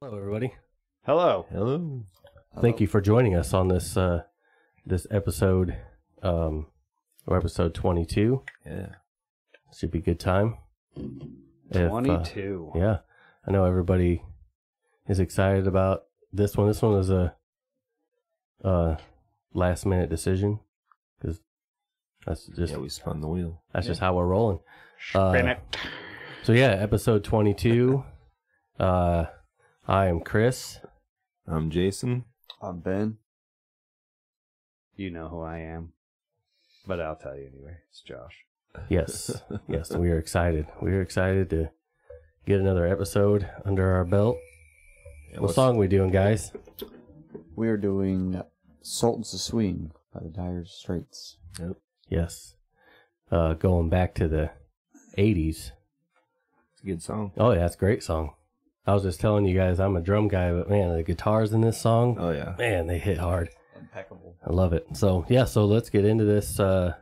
Hello, everybody. Hello. Hello. Thank you for joining us on this uh, this episode, um, or episode twenty two. Yeah. Should be a good time. If, uh, 22. yeah, I know everybody is excited about this one. This one is a uh, last minute decision because that's just Yeah, we spun the wheel. that's just how we're rolling. Uh, Spin it. So yeah, episode twenty two. uh, I am Chris. I'm Jason. I'm Ben. You know who I am. But I'll tell you anyway. It's Josh. Yes, yes, we are excited. We are excited to get another episode under our belt. Yeah, what what's- song we doing, guys? We are doing Sultans of Swing by the Dire Straits. Yep. Yes, uh, going back to the '80s. It's a good song. Oh yeah, it's a great song. I was just telling you guys, I'm a drum guy, but man, the guitars in this song, Oh yeah. man, they hit hard. Impeccable. I love it. So yeah, so let's get into this. Uh,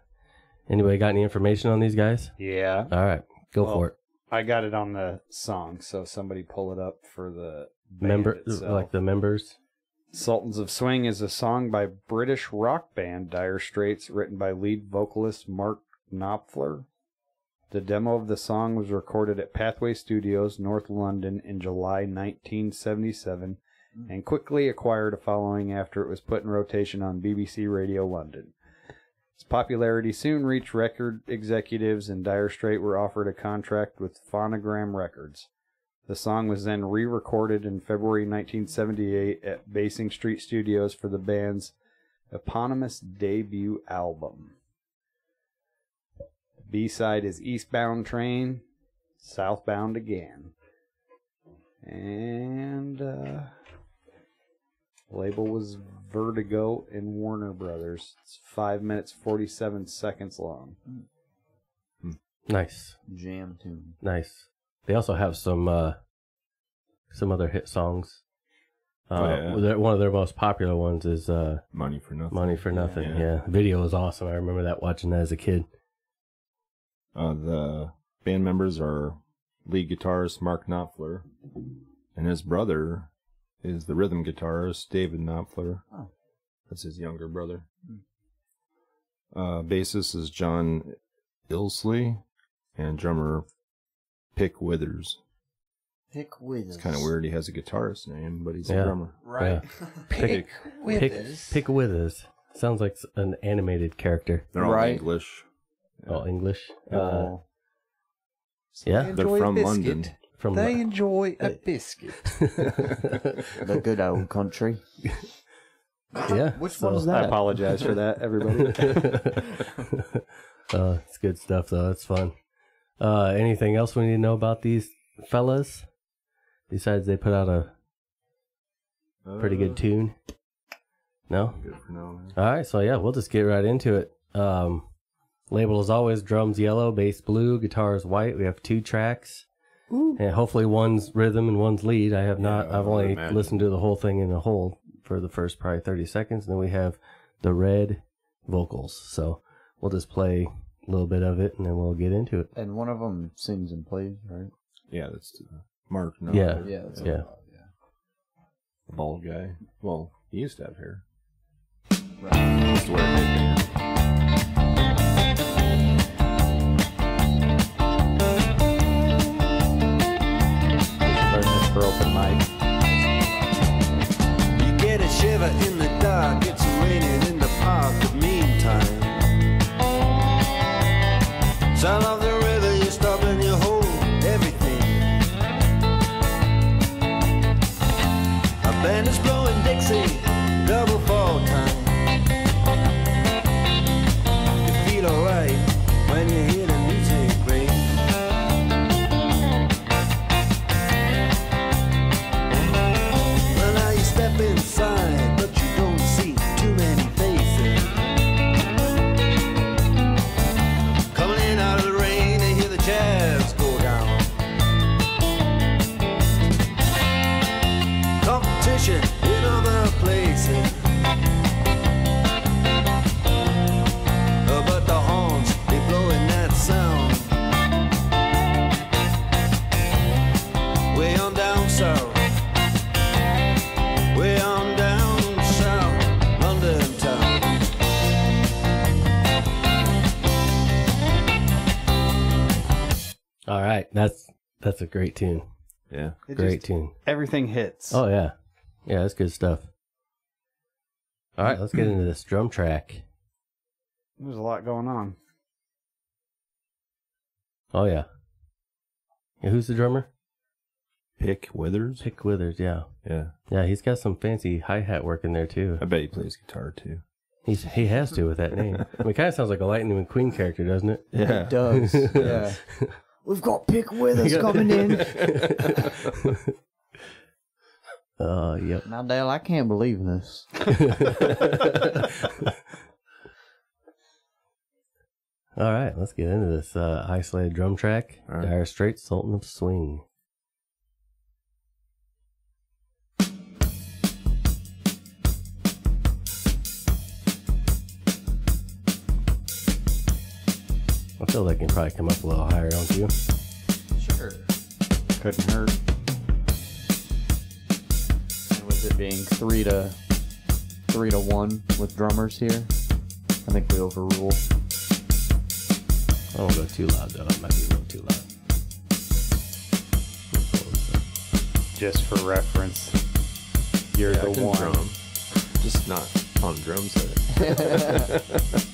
anybody got any information on these guys? Yeah. All right, go Well, for it. I got it on the song, so somebody pull it up for the band Member, itself. like the members. Sultans of Swing is a song by British rock band Dire Straits, written by lead vocalist Mark Knopfler. The demo of the song was recorded at Pathway Studios, North London, in July 1977, mm-hmm. and quickly acquired a following after it was put in rotation on BBC Radio London. Its popularity soon reached record executives, and Dire Straits were offered a contract with Phonogram Records. The song was then re recorded in February 1978 at Basing Street Studios for the band's eponymous debut album. B side is Eastbound Train, Southbound Again. And uh, label was Vertigo and Warner Brothers. It's 5 minutes 47 seconds long. Nice, Jam tune. nice. They also have some uh, some other hit songs. Uh, Oh, yeah. One of their most popular ones is uh, Money for nothing. "Money for Nothing." Yeah. Yeah, video is awesome. I remember that watching that as a kid. Uh, the band members are lead guitarist Mark Knopfler, and his brother is the rhythm guitarist David Knopfler. Oh. That's his younger brother. Uh, bassist is John Illsley, and drummer Pick Withers. Pick with It's kind of weird. He has a guitarist name, but he's Yeah. a drummer. Right. Pick pick pick Withers. Sounds like an animated character. They're all Right. English. Oh, English. Uh, Oh. yeah, They're from London. from They enjoy a biscuit. the good old country. yeah. Which so- one's I that? I apologize for that, everybody. uh, it's good stuff though. It's fun. Uh, anything else we need to know about these fellas? Besides, they put out a pretty good Uh, tune. No. Good for now. man. All right, so yeah, we'll just get right into it. Um, label as always: drums yellow, bass blue, guitars white. We have two tracks, and hopefully one's rhythm and one's lead. I have not. Yeah, I I've only imagine. listened to the whole thing in a whole for the first probably thirty seconds. And then we have the red vocals. So we'll just play a little bit of it, and then we'll get into it. And one of them sings and plays, right? Yeah, that's uh, Mark. No, Yeah. Yeah. That's Yeah. what yeah. the bald guy. Well, he used to have hair. Right. Shiver in That's that's a great tune. Yeah. It Great just- tune. everything hits. Oh yeah, yeah, that's good stuff. All right, let's get into this drum track. There's a lot going on. Oh yeah. Yeah, who's the drummer? Pick Withers. Pick Withers. Yeah, Yeah. yeah, he's got some fancy hi hat work in there too. I bet he plays guitar too. He's he has to with that name. I mean, it kind of sounds like a Lightning McQueen character, doesn't it? Yeah. It does. yeah. We've got Pick Withers coming in. Uh, yep. Now, Dale, I can't believe this. All right, let's get into this uh, isolated drum track. All right. Dire Straits, Sultan of Swing. I feel like it can probably come up a little higher, don't you? Sure. Couldn't hurt. And with it being three to three to one with drummers here, I think we overrule. I don't go too loud though. It might be a little too loud. Just for reference, you're Yeah, I the can one. drum. Just not on a drum set.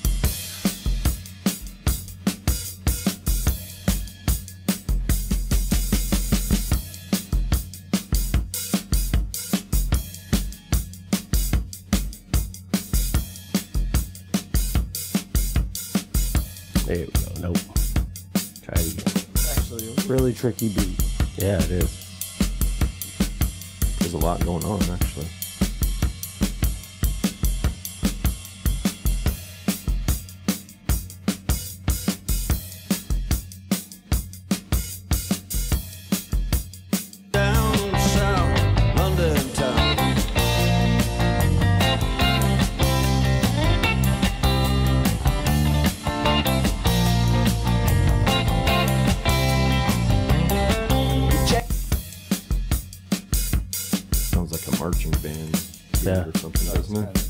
tricky beat. Yeah, it is. There's a lot going on actually. Marching band Yeah. or something, doesn't it?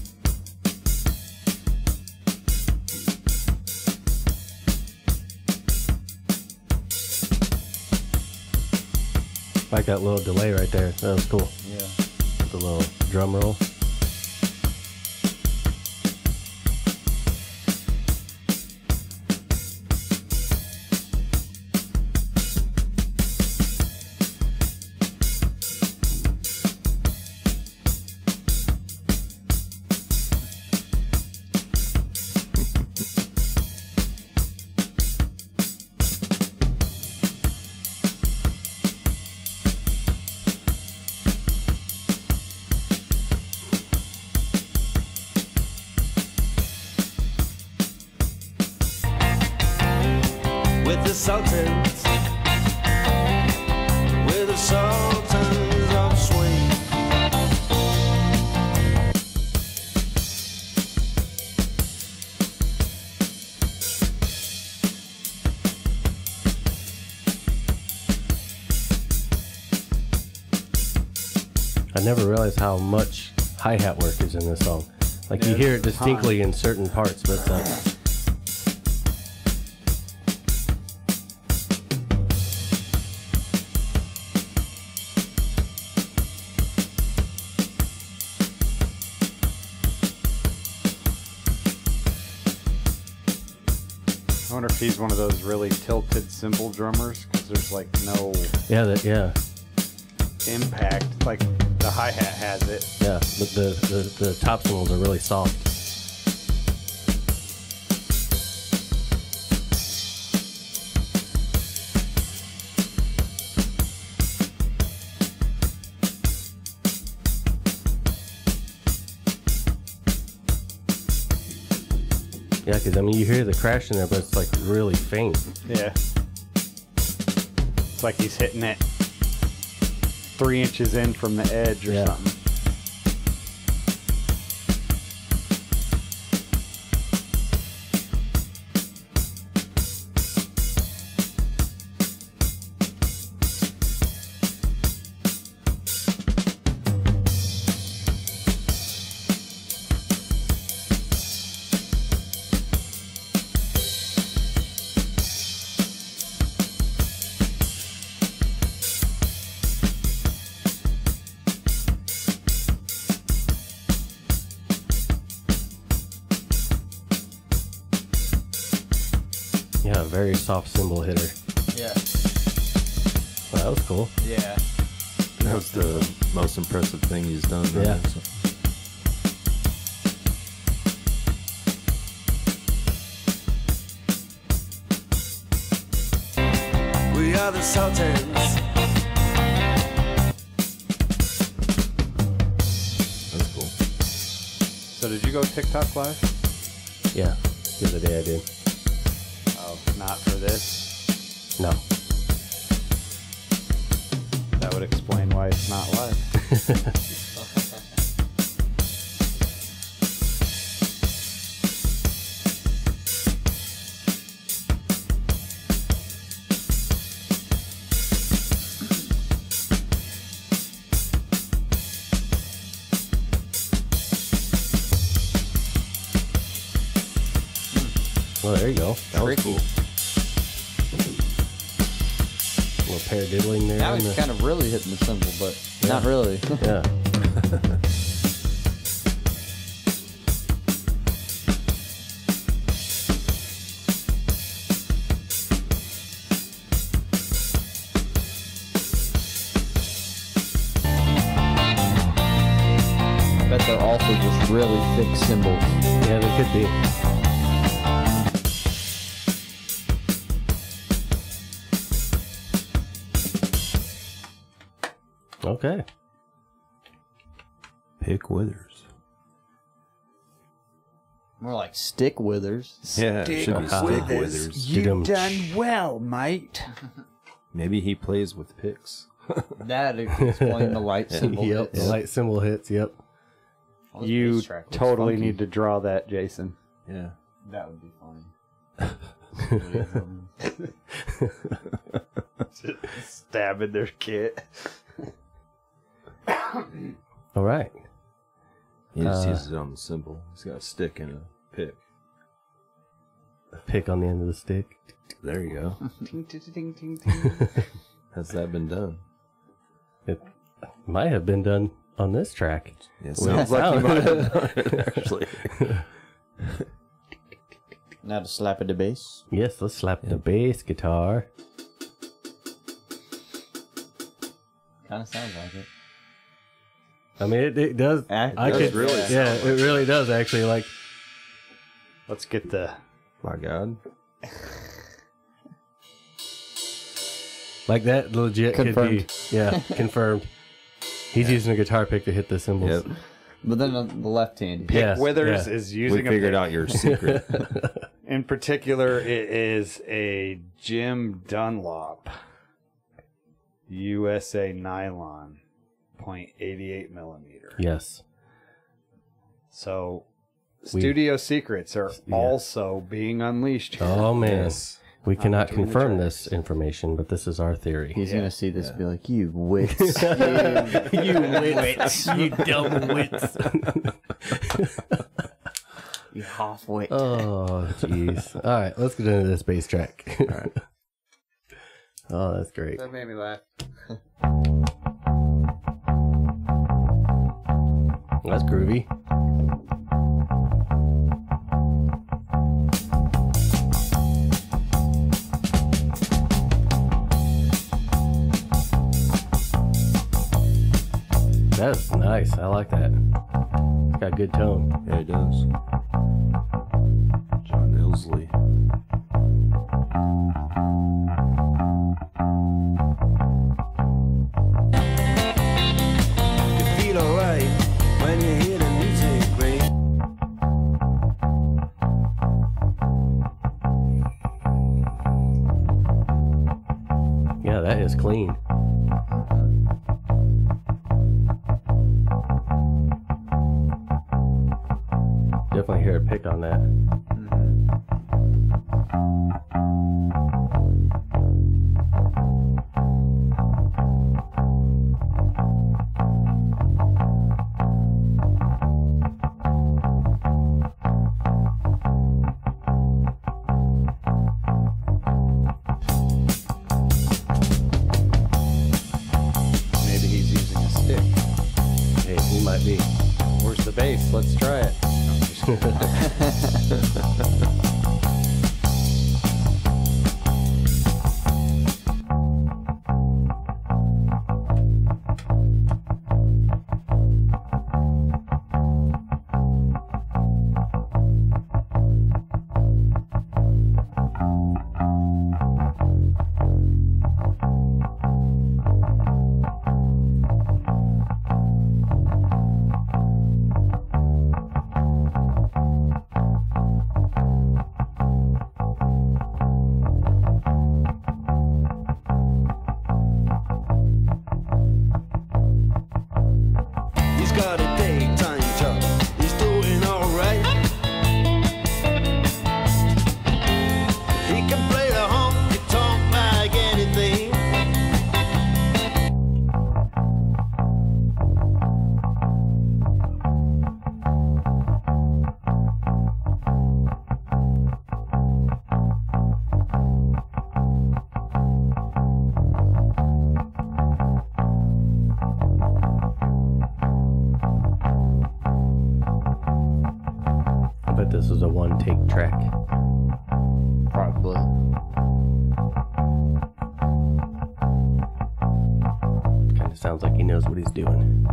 Like that little delay right there. That was cool. Yeah. The little drum roll. I never realized how much hi hat work is in this song. Like you hear it distinctly in certain parts, but uh, I wonder if he's one of those really tilted cymbal drummers because there's like no yeah, that yeah, impact. Like the hi hat has it. yeah. But the, the the top cymbals are really soft. Yeah, because I mean you hear the crash in there, but it's like really faint. Yeah. It's like he's hitting it three inches in from the edge or Yeah. something. Very soft cymbal hitter. Yeah. Well, that was cool. Yeah. That was the most impressive thing he's done. right? Yeah. So- We are the Sultans. That's cool. So did you go TikTok live? Yeah, the other day I did. For this. No. That would explain why it's not live. Well, there you go. That was cool. Little paradiddling there. Now he's the- kind of really hitting the cymbal, but not really. yeah. I bet they're also just really thick cymbals. Yeah, they could be. More like stick withers. Yeah, it should be. Stick Withers. Dum- well, mate. Maybe he plays with picks. That explain the light cymbal. Yep. hits. Light cymbal hits. Yep. Oh, You bass track looks totally funky. need to draw that, Jason. Yeah. That would be funny. Stabbing their kit. All right. He just Uh, uses it on the cymbal. He's got a stick and a pick. Pick on the end of the stick. There you go. ting, ting, ting, ting, ting. Has that been done? It might have been done on this track. Yeah, it sounds like he sound- might have done it, actually. Now to slap at the bass. Yes, let's slap the bass guitar. Kind of sounds like it. I mean, it, it does. Act- I does could really Yeah, it really does actually. Like, Let's get the. My God. like that legit could be. Yeah, confirmed. He's using a guitar pick to hit the cymbals. Yep. But then the left hand, Yes, Withers yeah. is We using a figured pick. out your secret. In particular, it is a Jim Dunlop USA nylon, 0.88 millimeter. Yes. So, We- studio secrets are Yeah. also being unleashed. here. Oh man, Yes. we cannot confirm this information, but this is our theory. he's gonna see this and be like, "You wits, you wits, you dumb wits. you half wit." oh, jeez. All right, let's get into this bass track. oh, that's great. That made me laugh. That's groovy. That's nice. I like that. It's got good tone. Yeah, he does. John Illsley. You feel alright when you hear the music ring. Yeah, that is clean. Definitely hear a pick on that. Knows what he's doing.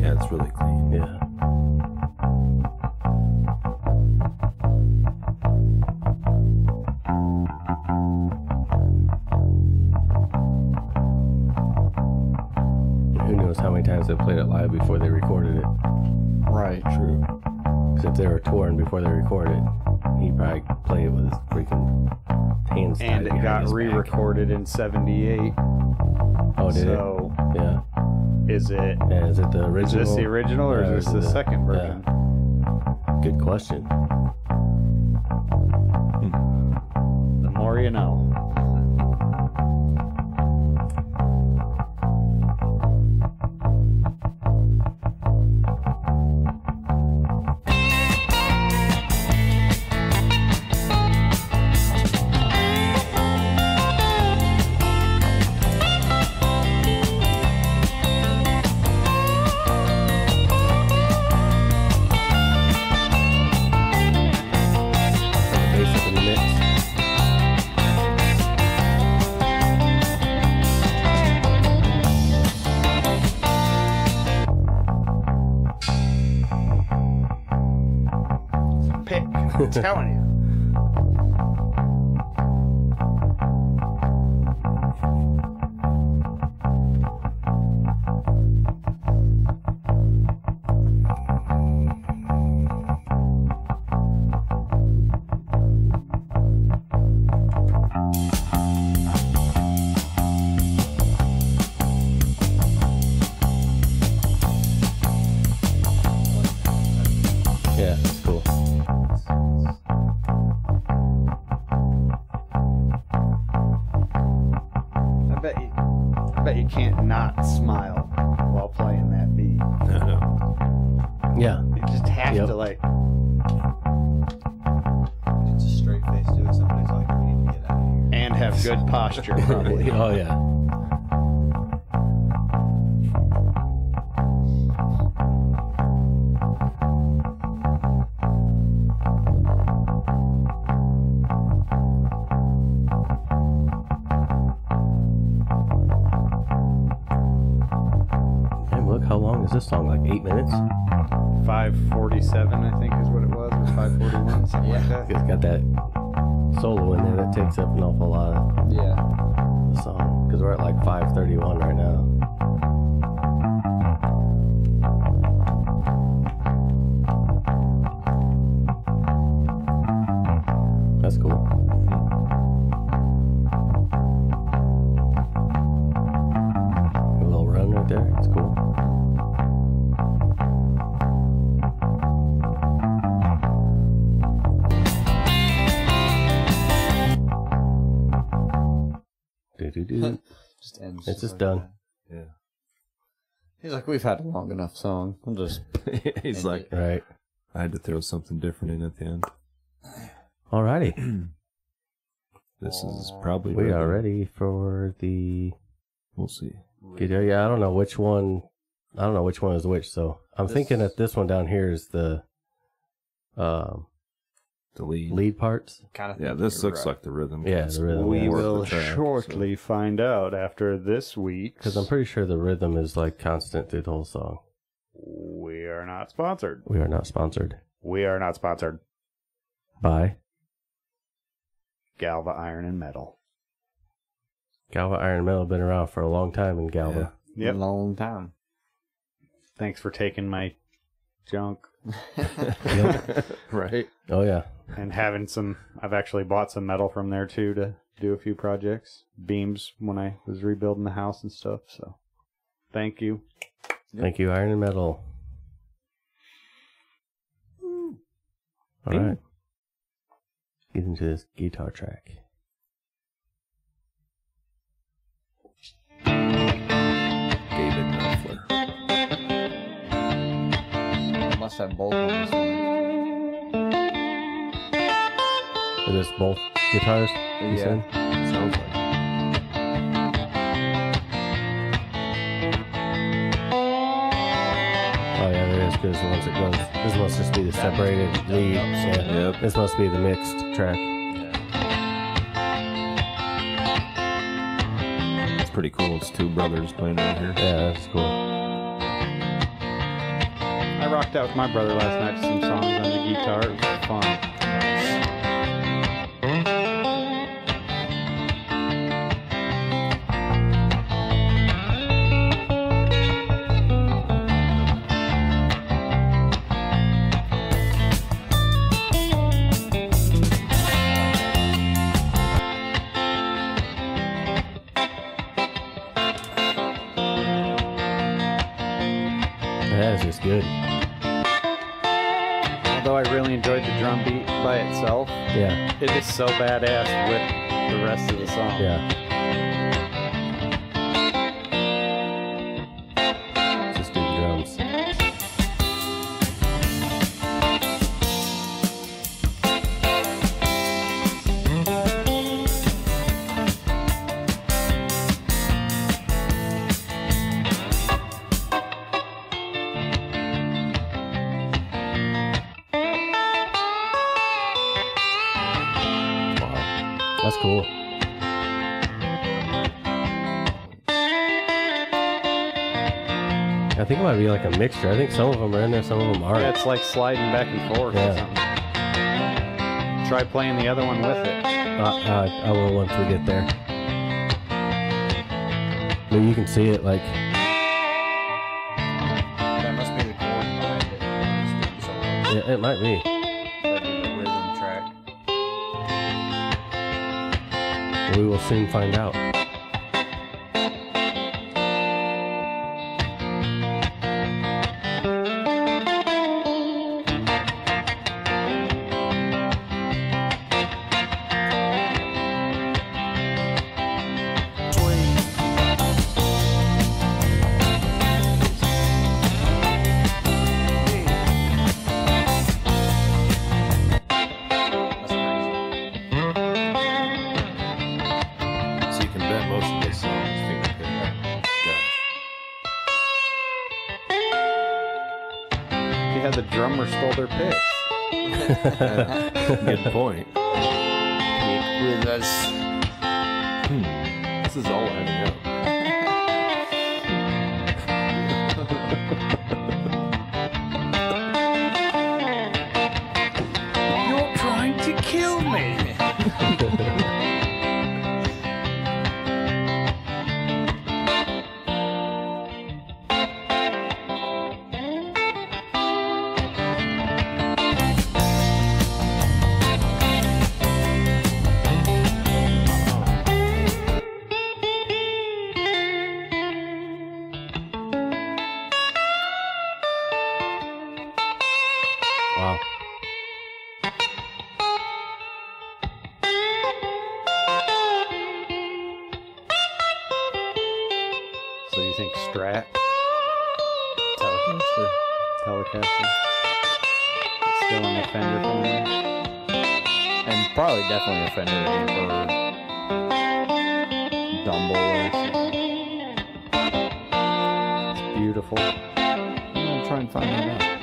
Yeah, it's really clean. Yeah. Who knows how many times they played it live before they recorded it? Right. True. Because if they were touring before they recorded it, he'd probably play it with his freaking hands tied And it got re-recorded in '78. Oh, did so it? Is Is this the original or is this the second yeah. version? Good question. Telling you. Have good posture, probably. oh yeah. Damn, look how long is this song? Like eight minutes? 547, I think, is what it was, or 541, something like that. It's got that solo in there that takes up an awful lot of Yeah. song. Because we're at like 531 right now. Just ends. It's just like done. that. Yeah. He's like, we've had a long enough song. I'm just. He's like, it. Right. I had to throw something different in at the end. Alrighty. This is probably We rhythm. are ready for the We'll see. guitar. Yeah, I don't know which one. I don't know which one is which. So I'm thinking that this one down here is the um, The lead. lead parts. Kind of. Yeah, this looks like the rhythm. Yeah, the rhythm, We yeah. will the track, shortly find out after this week. Because I'm pretty sure the rhythm is like constant through the whole song. We are not sponsored. We are not sponsored We are not sponsored. by Galva Iron and Metal. Galva Iron and Metal. have Been around for a long time in Galva. Yep. Long time. Thanks for taking my junk right. Oh yeah. and having some. I've actually bought some metal from there too to do a few projects, beams when I was rebuilding the house and stuff. So, thank you. Thank you, Iron and Metal. All right. Get into this guitar track. Must have both on this one. Is this both guitars? You Yeah. said? Sounds like. Oh yeah, there is because once it goes, this must just be the separated lead. Yeah. Yep. This must be the mixed track. Yeah. It's pretty cool. It's two brothers playing right here. Yeah, that's cool. Out with my brother last night to some songs on the guitar. It was fun. So badass with the rest of the song. yeah. Might be like a mixture. I think some of them are in there, some of them aren't. Yeah, it's like sliding back and forth Yeah. Try playing the other one with it. Uh, uh, I will once we get there. But you can see it like That must be the chord behind it. It's doing so well. yeah, it might be. That'd the rhythm track. We will soon find out. Most of this song is finger pick. If you had the drummer stole their picks. Good point. With us. Hmm. This is all adding up. Definitely a Fender amp or Dumble. It's beautiful. I'm gonna try and find that out.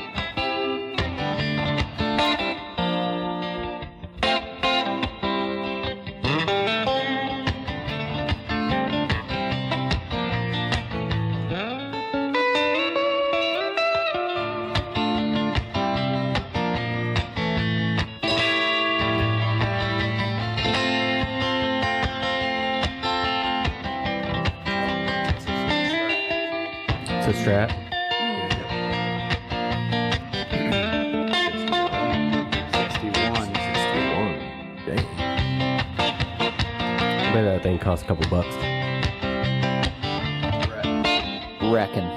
Couple bucks. Reckon.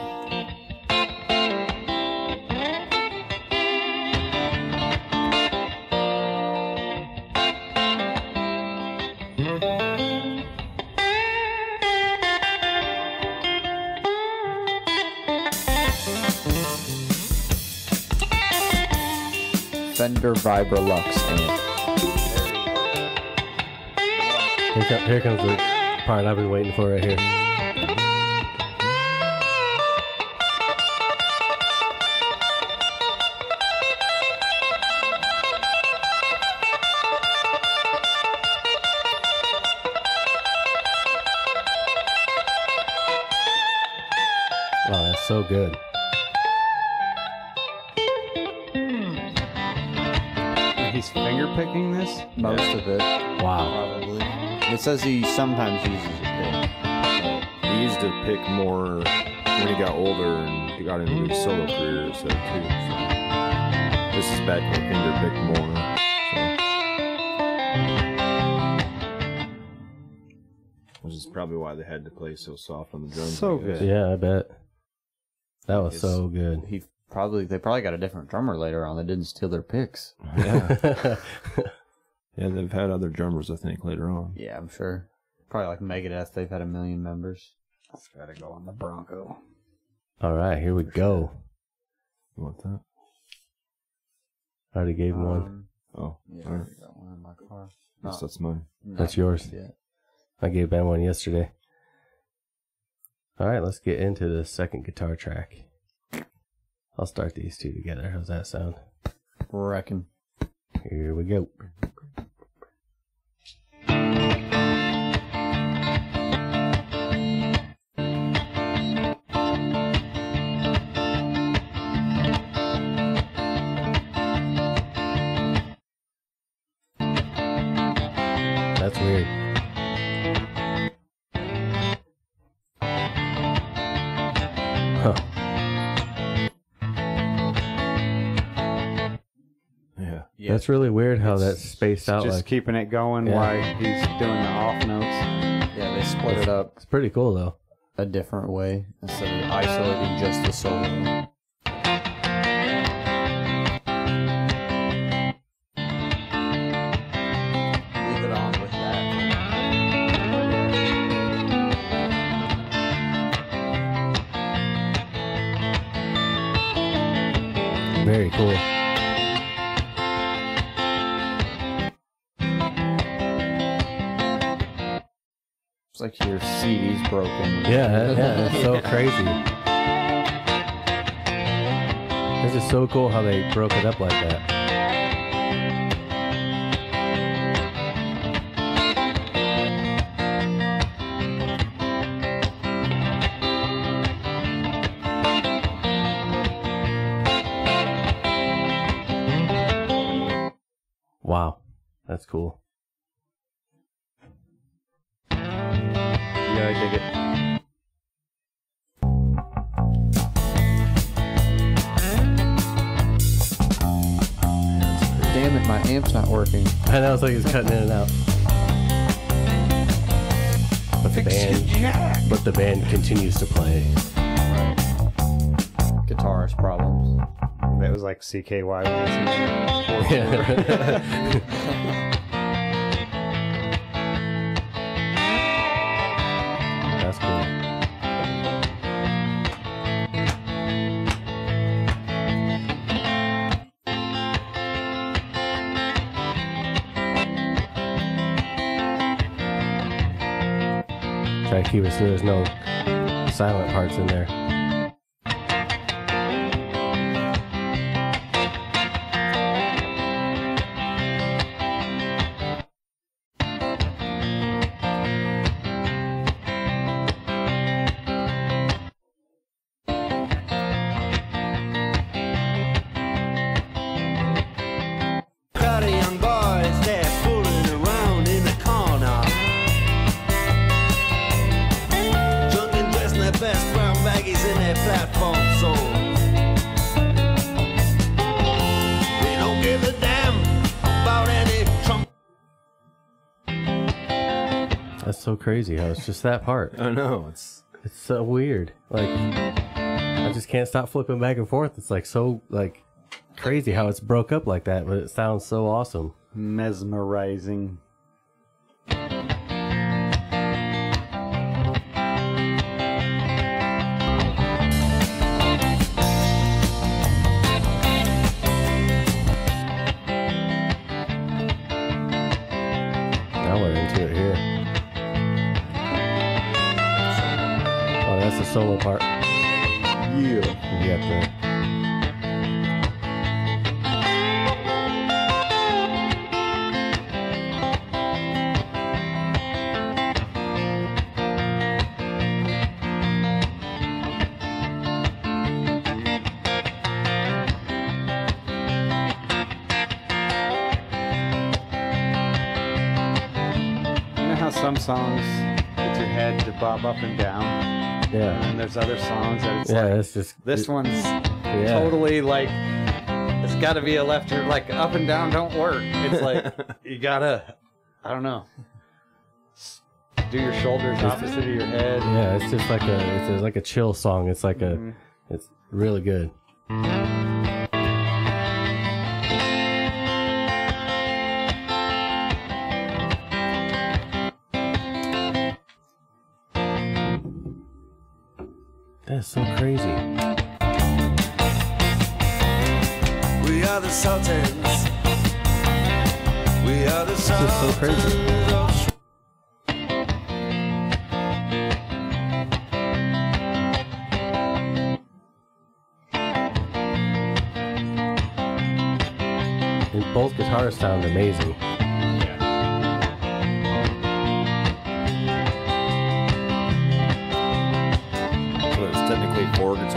Fender Vibrolux amp. Here, co- here comes the part I've been waiting for right here. Oh, that's so good. He's finger picking this? Most of it. Wow. Probably. It says he sometimes uses a pick. He used to pick more when he got older and he got into his solo career so too. So. This is back when Finger picked more. So. Which is probably why they had to play so soft on the drums. So good. Yeah, I bet. That was It's- so good. He probably they probably got a different drummer later on that didn't steal their picks. Yeah. yeah, they've had other drummers, I think, later on. Yeah, I'm sure. Probably like Megadeth, they've had a million members. That's gotta go on the Bronco. All right, here we go. You want that? I already gave him one. Um, Oh, yeah, all right. I got one in my car. Guess that's mine. That's yours. Yeah. I gave Ben one yesterday. All right, let's get into the second guitar track. I'll start these two together. How's that sound? Reckon. Here we go. Yeah. Yeah. That's really weird how that's spaced out Just like keeping it going Yeah. while he's doing the off notes. yeah, they split it up it's pretty cool though. a different way instead of isolating just the solo. This is so cool how they broke it up like that. Wow, that's cool. Yeah, I dig it. Damn my amp's not working. I know it's like it's cutting in and out. But the band, but the band continues to play. Guitarist problems. That was like CKY. Yeah. So there's no silent parts in there. Crazy how it's just that part. I know. It's It's so weird. Like I just can't stop flipping back and forth. It's like so like crazy how it's broke up like that, but it sounds so awesome. Mesmerizing. solo part. Yeah. You got how some songs get your head to bob up and down. Yeah. then there's other songs that it's Yeah, like it's just this one's yeah. totally like it's got to be a left or like up and down don't work. It's like you gotta, I don't know, do your shoulders opposite of your head. Yeah, it's just like a it's a, like a chill song. It's like a Mhm. it's really good. That's so crazy. We are the Sultans. We are the just so crazy. And both guitars sound amazing.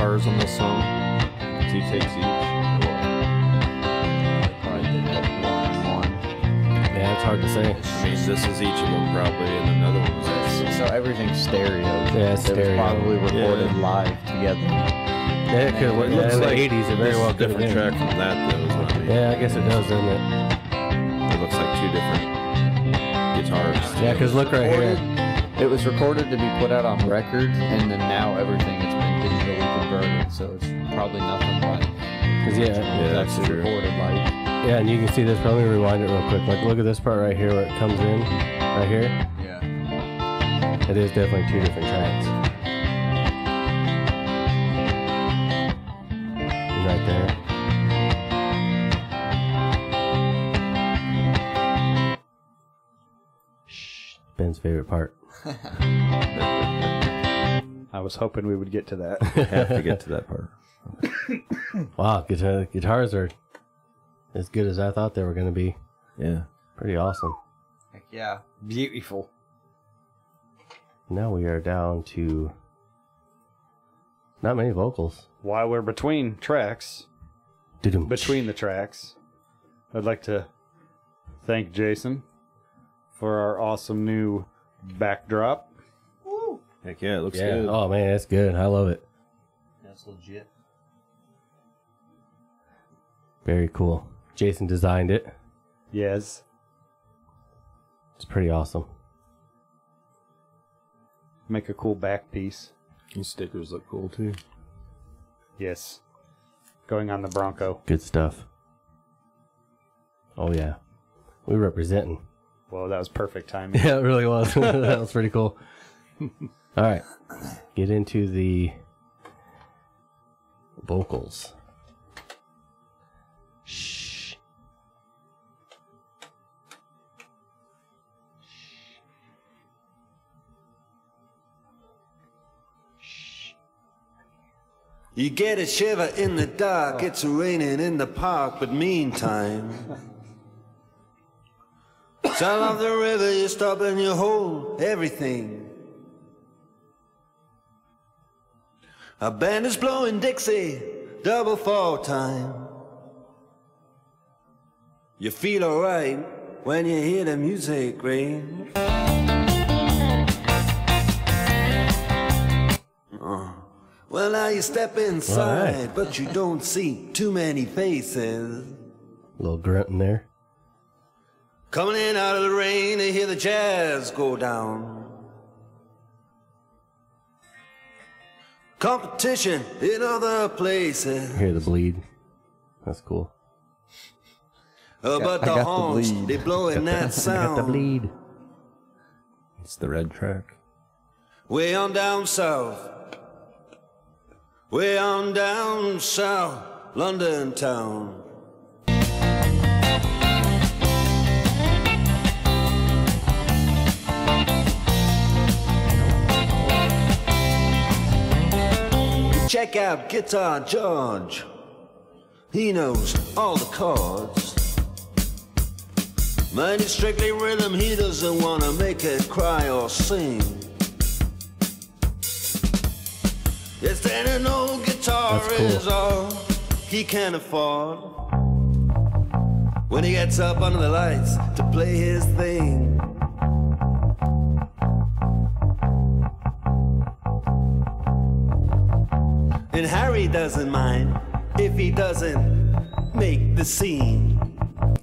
Guitars on this song. Two takes each. or what? Probably did that one one. Yeah, it's hard to say. I mean, this is each of them probably, and another one was So, so everything's stereo. Yeah, it's It was stereo. probably recorded Yeah. live together. Yeah, it could. It yeah, looks in the like '80s, it very well could different been. track from that, though. Is what I mean. Yeah, I guess it does, doesn't it? It looks like two different guitars. Yeah, because look right Recorded- here. It was recorded to be put out on record, and then now everything has been so it's probably nothing like 'Cause, yeah, Yeah, that's actually true. recorded like. yeah, and you can see this. But let me rewind it real quick. Like, look at this part right here where it comes in. Right here. Yeah. It is definitely two different tracks. Right there. Shh. Ben's favorite part. I was hoping we would get to that. have to get to that part. Wow, guitar- guitars are as good as I thought they were going to be. Yeah. Pretty awesome. Heck yeah, beautiful. Now we are down to not many vocals. While we're between tracks, Doo-dum. between the tracks, I'd like to thank Jason for our awesome new backdrop. Heck yeah, it looks Yeah. good. Oh man, that's good. I love it. That's legit. Very cool. Jason designed it. Yes. It's pretty awesome. Make a cool back piece. These stickers look cool too. Yes. Going on the Bronco. Good stuff. Oh yeah, we representing. Well, that was perfect timing. Yeah, it really was. that was pretty cool. All right, get into the vocals. Shh. You get a shiver in the dark, it's raining in the park, but meantime. Sound of the river, you stop and you hold everything. A band is blowing Dixie, double fall time. You feel alright when you hear the music ring. Uh, well, now you step inside, Alright. but you don't see too many faces. little grunt in there. Coming in out of the rain to hear the jazz go down. Competition in other places. Hear the bleed. That's cool. Uh, but I the the horns, bleed. they blowing that Got the bleed. It's the red track. Way on down south. Way on down south, London town. Check out Guitar George. He knows all the chords. Mine is strictly rhythm, he doesn't wanna make it cry or sing. Yes, then an old guitar cool. is all he can afford. When he gets up under the lights to play his thing. He doesn't mind if he doesn't make the scene.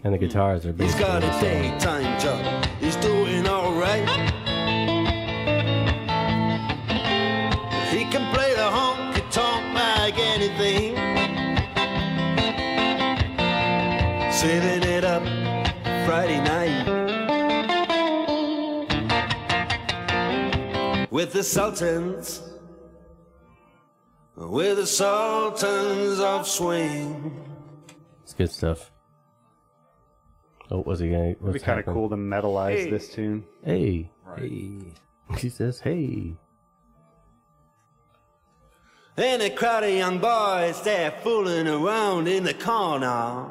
And the guitars are He's got a daytime job. He's doing alright. He can play the honky tonk like anything. Saving it up Friday night. With the Sultans. With the Sultans of Swing. It's good stuff. Oh, was he gonna? It'd be kind of cool to metalize this tune. Hey, hey. He says, "Hey." And a crowd of young boys, they're fooling around in the corner.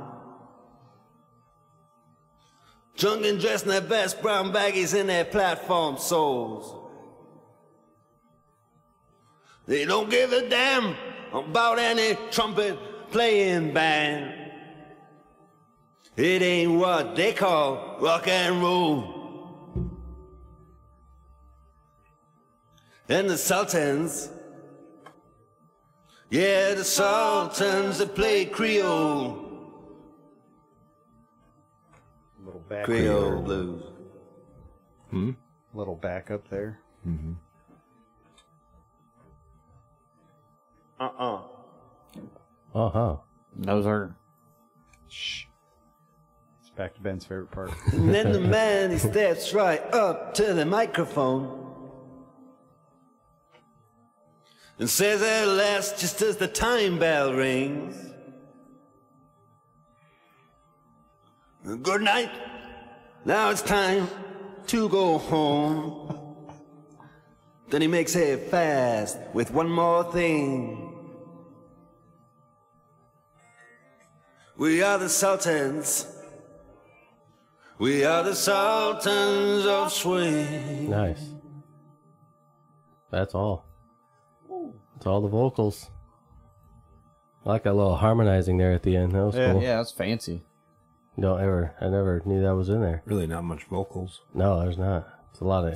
Drunk and dressed in their best brown baggies in their platform soles. They don't give a damn about any trumpet playing band. It ain't what they call rock and roll. And the Sultans, yeah, the Sultans that play Creole, Little back, Creole blues. Hmm? Little back up there. Uh-uh. Uh huh. Those are Shh. It's back to Ben's favorite part. And then the man, he steps right up to the microphone and says at last, just as the time bell rings, Good night. Now it's time to go home. Then he makes it fast with one more thing. We are the Sultans. We are the Sultans of Swing. Nice. That's all. That's all the vocals. I like that little harmonizing there at the end. That was Yeah. cool. yeah, that's fancy. Don't ever. I never knew that was in there. Really, not much vocals. No, there's not. It's a lot of.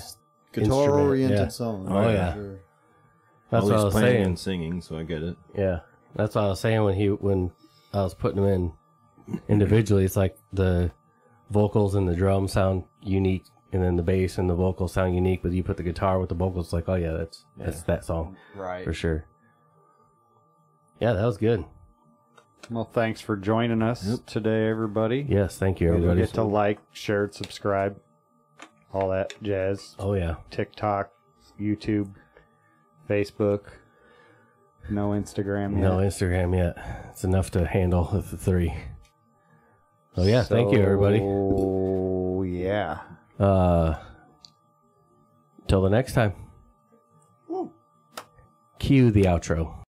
guitar-oriented yeah. song. Oh, yeah. Sure. That's well, what I he's was playing saying. and singing, so I get it. Yeah, that's what I was saying when he when I was putting them in individually. It's like the vocals and the drums sound unique, and then the bass and the vocals sound unique. But you put the guitar with the vocals, it's like, oh yeah, that's that's that song Right. for sure. Yeah, that was good. well, thanks for joining us today, everybody. Yes, thank you, Don't everybody. forget to like, share, subscribe, all that jazz. Oh yeah, TikTok, YouTube, Facebook. No Instagram yet. no Instagram yet. It's enough to handle with the three. Oh yeah, thank you, everybody. Oh yeah. Uh, till the next time. Woo. Cue the outro.